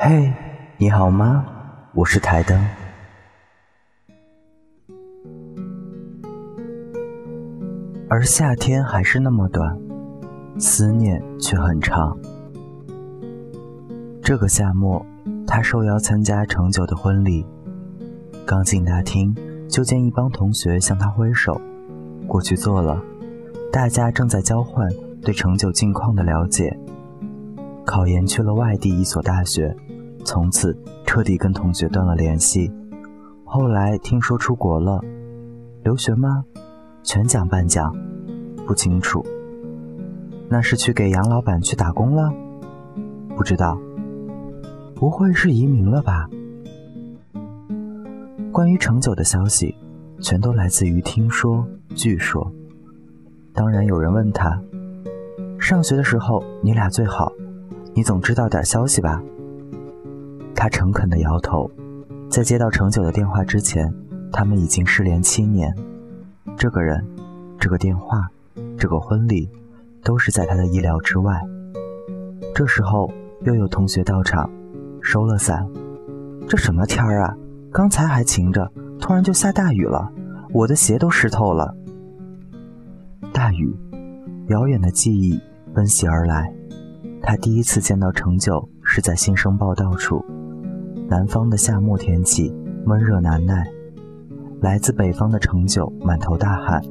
嘿，你好吗？我是台灯。而夏天还是那么短，思念却很长。这个夏末，他受邀参加成九的婚礼，刚进大厅，就见一帮同学向他挥手，过去坐了。大家正在交换对成九近况的了解。考研去了外地一所大学。从此彻底跟同学断了联系。后来听说出国了，留学吗？全奖半奖？不清楚。那是去给杨老板去打工了？不知道。不会是移民了吧？关于程九的消息，全都来自于听说、据说。当然有人问他，上学的时候你俩最好，你总知道点消息吧？他诚恳地摇头，在接到程九的电话之前，他们已经失联七年。这个人，这个电话，这个婚礼，都是在他的意料之外。这时候又有同学到场，收了伞。这什么天儿啊？刚才还晴着，突然就下大雨了，我的鞋都湿透了。大雨，遥远的记忆奔袭而来。他第一次见到程九是在新生报道处。南方的夏末天气闷热难耐，来自北方的程九满头大汗，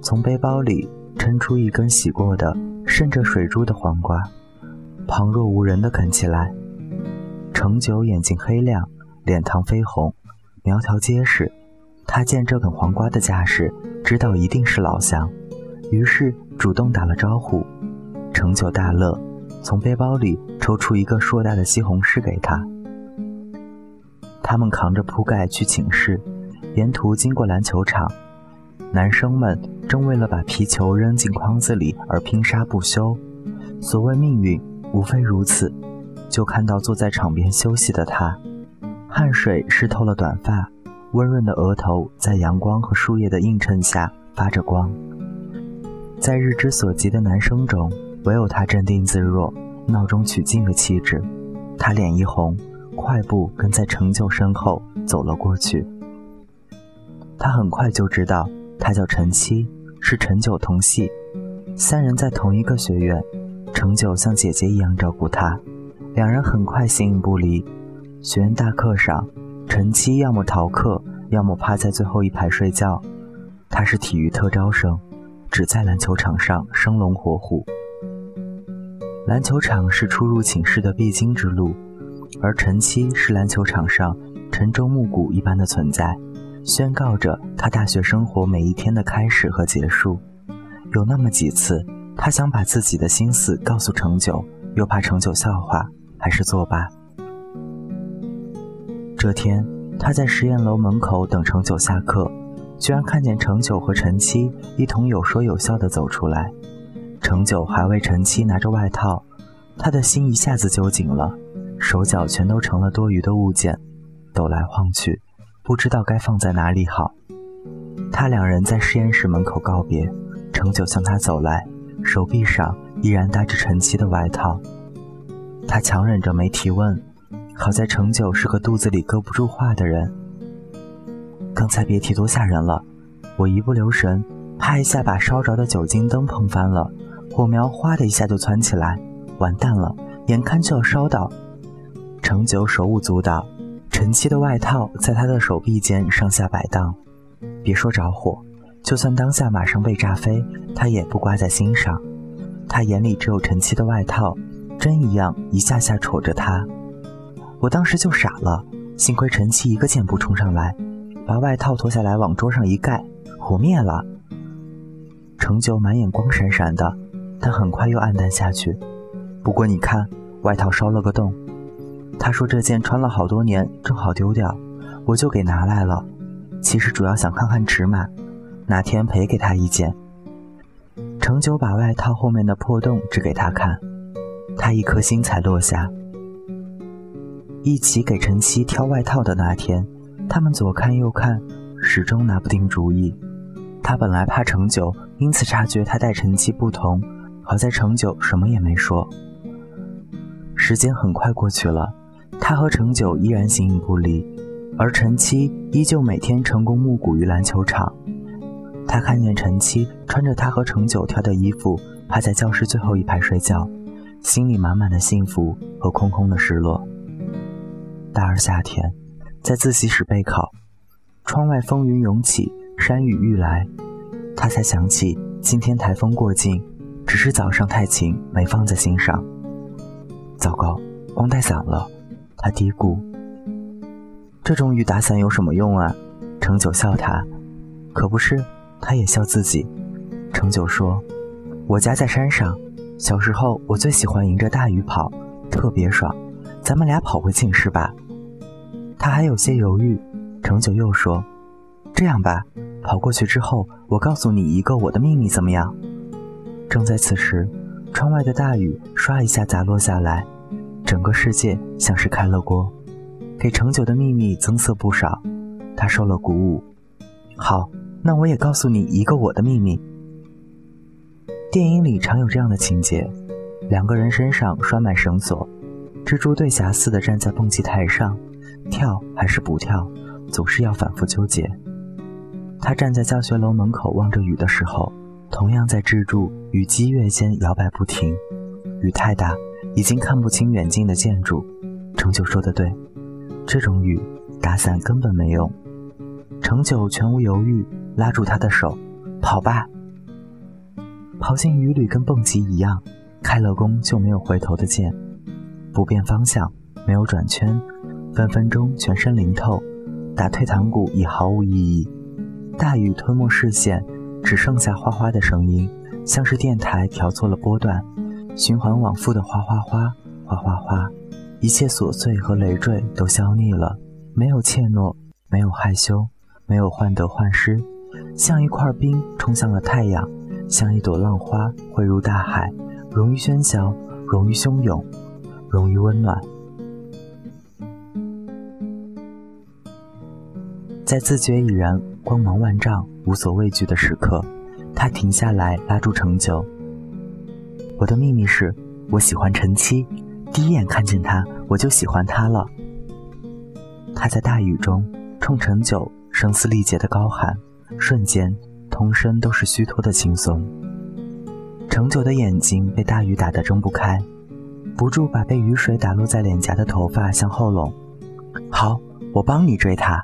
从背包里抻出一根洗过的渗着水珠的黄瓜，旁若无人地啃起来。程九眼睛黑亮，脸膛绯红，苗条结实。他见这啃黄瓜的架势，知道一定是老乡，于是主动打了招呼。程九大乐，从背包里抽出一个硕大的西红柿给他。他们扛着铺盖去寝室，沿途经过篮球场，男生们正为了把皮球扔进筐子里而拼杀不休。所谓命运，无非如此。就看到坐在场边休息的他，汗水湿透了短发，温润的额头在阳光和树叶的映衬下发着光。在日之所及的男生中，唯有他镇定自若、闹中取静的气质。他脸一红。快步跟在程九身后走了过去。他很快就知道，他叫陈七，是陈九同系，三人在同一个学院。陈九像姐姐一样照顾他，两人很快形影不离。学院大课上，陈七要么逃课，要么趴在最后一排睡觉。他是体育特招生，只在篮球场上生龙活虎。篮球场是出入寝室的必经之路。而陈七是篮球场上晨钟暮鼓一般的存在，宣告着他大学生活每一天的开始和结束。有那么几次，他想把自己的心思告诉程九，又怕程九笑话，还是作罢。这天，他在实验楼门口等程九下课，居然看见程九和陈七一同有说有笑地走出来。程九还为陈七拿着外套，他的心一下子揪紧了。手脚全都成了多余的物件，抖来晃去，不知道该放在哪里好。他两人在实验室门口告别，程九向他走来，手臂上依然搭着陈七的外套。他强忍着没提问，好在程九是个肚子里搁不住话的人。刚才别提多吓人了，我一不留神，啪一下把烧着的酒精灯碰翻了，火苗哗的一下就窜起来，完蛋了，眼看就要烧到。程九手舞足蹈，陈七的外套在他的手臂间上下摆荡。别说着火，就算当下马上被炸飞，他也不挂在心上。他眼里只有陈七的外套，针一样一下下戳着他。我当时就傻了，幸亏陈七一个箭步冲上来，把外套脱下来往桌上一盖，火灭了。程九满眼光闪闪的，但很快又暗淡下去。不过你看，外套烧了个洞。他说：“这件穿了好多年，正好丢掉，我就给拿来了。其实主要想看看尺码，哪天赔给他一件。”程九把外套后面的破洞指给他看，他一颗心才落下。一起给陈七挑外套的那天，他们左看右看，始终拿不定主意。他本来怕程九因此察觉他待陈七不同，好在程九什么也没说。时间很快过去了。他和程九依然形影不离，而陈七依旧每天成功暮鼓于篮球场。他看见陈七穿着他和程九挑的衣服，趴在教室最后一排睡觉，心里满满的幸福和空空的失落。大二夏天，在自习室备考，窗外风云涌起，山雨欲来，他才想起今天台风过境，只是早上太晴，没放在心上。糟糕，光带伞了。他嘀咕：“这种雨打伞有什么用啊？”程九笑他：“可不是。”他也笑自己。程九说：“我家在山上，小时候我最喜欢迎着大雨跑，特别爽。咱们俩跑回寝室吧。”他还有些犹豫。程九又说：“这样吧，跑过去之后，我告诉你一个我的秘密，怎么样？”正在此时，窗外的大雨唰一下砸落下来。整个世界像是开了锅，给程九的秘密增色不少。他受了鼓舞。好，那我也告诉你一个我的秘密。电影里常有这样的情节：两个人身上拴满绳索，蜘蛛对侠似的站在蹦极台上，跳还是不跳，总是要反复纠结。他站在教学楼门口望着雨的时候，同样在蜘蛛与激越间摇摆不停。雨太大。已经看不清远近的建筑，程九说的对，这种雨打伞根本没用。程九全无犹豫，拉住他的手，跑吧。跑进雨里跟蹦极一样，开了弓就没有回头的箭，不变方向，没有转圈，分分钟全身淋透，打退堂鼓已毫无意义。大雨吞没视线，只剩下哗哗的声音，像是电台调错了波段。循环往复的哗哗哗，哗哗哗，一切琐碎和累赘都消匿了，没有怯懦，没有害羞，没有患得患失，像一块冰冲向了太阳，像一朵浪花汇入大海，融于喧嚣，融于汹涌，融于温暖。在自觉已然光芒万丈、无所畏惧的时刻，他停下来，拉住程九。我的秘密是，我喜欢陈七，第一眼看见他，我就喜欢他了。他在大雨中冲陈九声嘶力竭的高喊，瞬间，通身都是虚脱的轻松。陈九的眼睛被大雨打得睁不开，不住把被雨水打落在脸颊的头发向后拢。好，我帮你追他。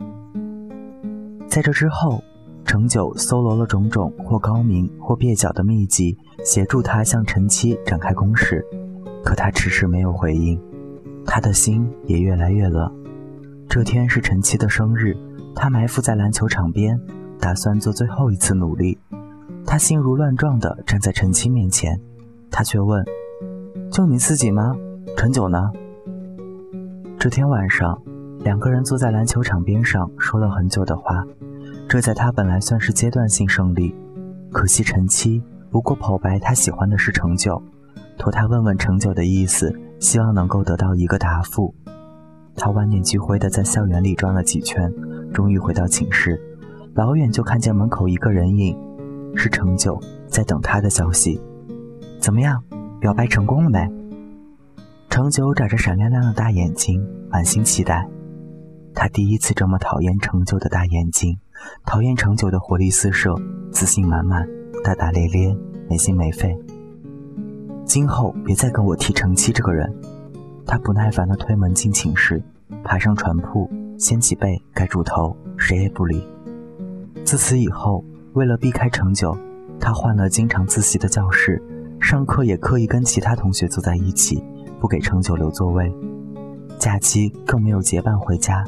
在这之后。陈九搜罗了种种或高明或蹩脚的秘籍，协助他向陈七展开攻势，可他迟迟没有回应，他的心也越来越冷。这天是陈七的生日，他埋伏在篮球场边，打算做最后一次努力。他心如乱撞地站在陈七面前，他却问：“就你自己吗？陈九呢？”这天晚上，两个人坐在篮球场边上，说了很久的话。这在他本来算是阶段性胜利，可惜陈七不过剖白他喜欢的是程九，托他问问程九的意思，希望能够得到一个答复。他万念俱灰地在校园里转了几圈，终于回到寝室，老远就看见门口一个人影，是程九在等他的消息。怎么样，表白成功了没？程九眨着闪亮亮的大眼睛，满心期待。他第一次这么讨厌程九的大眼睛。讨厌程九的活力四射、自信满满、大大咧咧、没心没肺。今后别再跟我提程七这个人。他不耐烦地推门进寝室，爬上床铺，掀起被盖住头，谁也不理。自此以后，为了避开程九，他换了经常自习的教室，上课也刻意跟其他同学坐在一起，不给程九留座位。假期更没有结伴回家。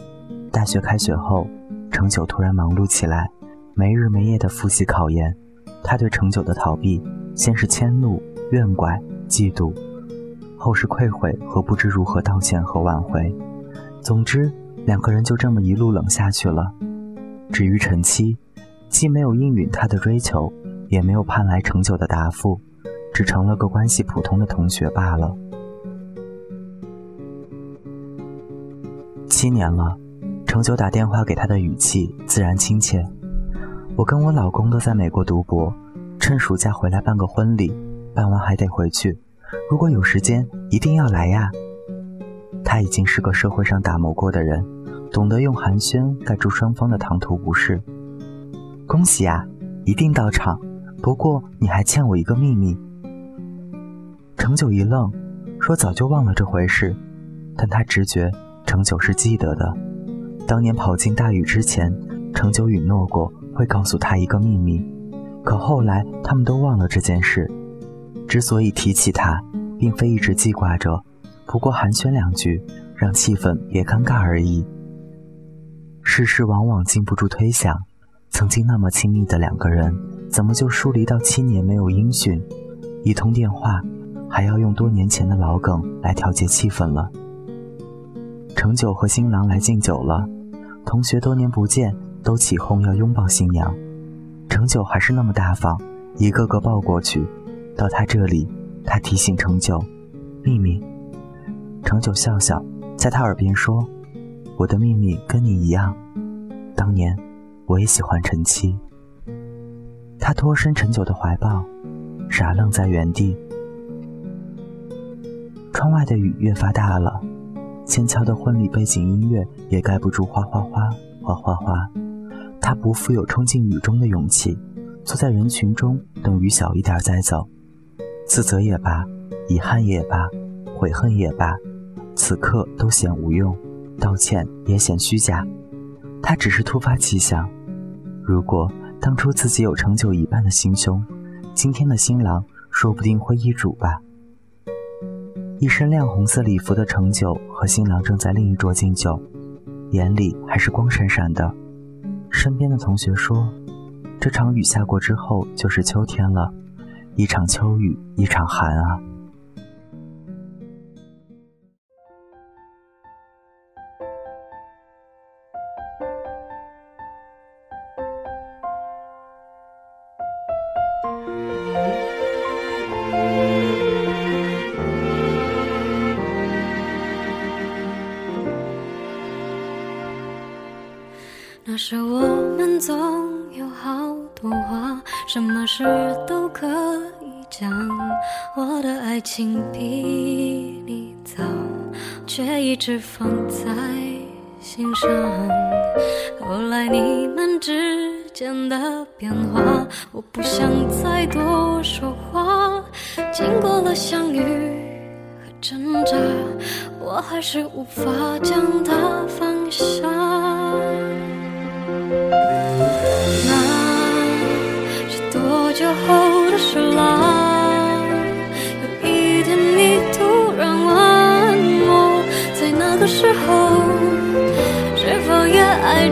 大学开学后。程九突然忙碌起来，没日没夜的复习考研。他对程九的逃避，先是迁怒、怨怪、嫉妒，后是愧悔和不知如何道歉和挽回。总之，两个人就这么一路冷下去了。至于陈七，既没有应允他的追求，也没有盼来程九的答复，只成了个关系普通的同学罢了。七年了。程九打电话给他的语气自然亲切。我跟我老公都在美国读博，趁暑假回来办个婚礼，办完还得回去。如果有时间，一定要来呀。他已经是个社会上打磨过的人，懂得用寒暄盖住双方的唐突不是。恭喜啊，一定到场。不过你还欠我一个秘密。程九一愣，说早就忘了这回事，但他直觉程九是记得的。当年跑进大雨之前，程九允诺过会告诉他一个秘密，可后来他们都忘了这件事。之所以提起他，并非一直记挂着，不过寒暄两句，让气氛别尴尬而已。世事往往经不住推想，曾经那么亲密的两个人。怎么就疏离到七年没有音讯？一通电话，还要用多年前的老梗来调节气氛了。程九和新郎来敬酒了，同学多年不见，都起哄要拥抱新娘。程九还是那么大方，一个个抱过去。到他这里，他提醒程九：“秘密。”程九笑笑，在他耳边说：“我的秘密跟你一样，当年我也喜欢陈七。”他脱身陈九的怀抱，傻愣在原地。窗外的雨越发大了，纤巧的婚礼背景音乐也盖不住哗哗哗哗哗哗。他不负有冲进雨中的勇气，坐在人群中等雨小一点再走。自责也罢，遗憾也罢，悔恨也罢，此刻都显无用，道歉也显虚假。他只是突发奇想，如果。当初自己有成就一半的心胸，今天的新郎说不定会易主吧。一身亮红色礼服的成就和新郎正在另一桌敬酒，眼里还是光闪闪的。身边的同学说：“这场雨下过之后就是秋天了，一场秋雨一场寒啊。”是我们总有好多话，什么事都可以讲。我的爱情比你早，却一直放在心上。后来你们之间的变化，我不想再多说话。经过了相遇和挣扎，我还是无法将它放下。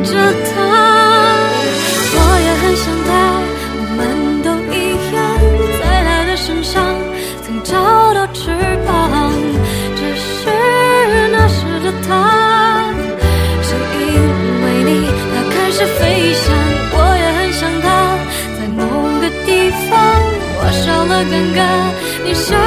着他？我也很想他，我们都一样，在他的身上曾找到翅膀，只是那时的他，是因为你，他开始飞翔。我也很想他，在某个地方，我少了尴尬，你少了肩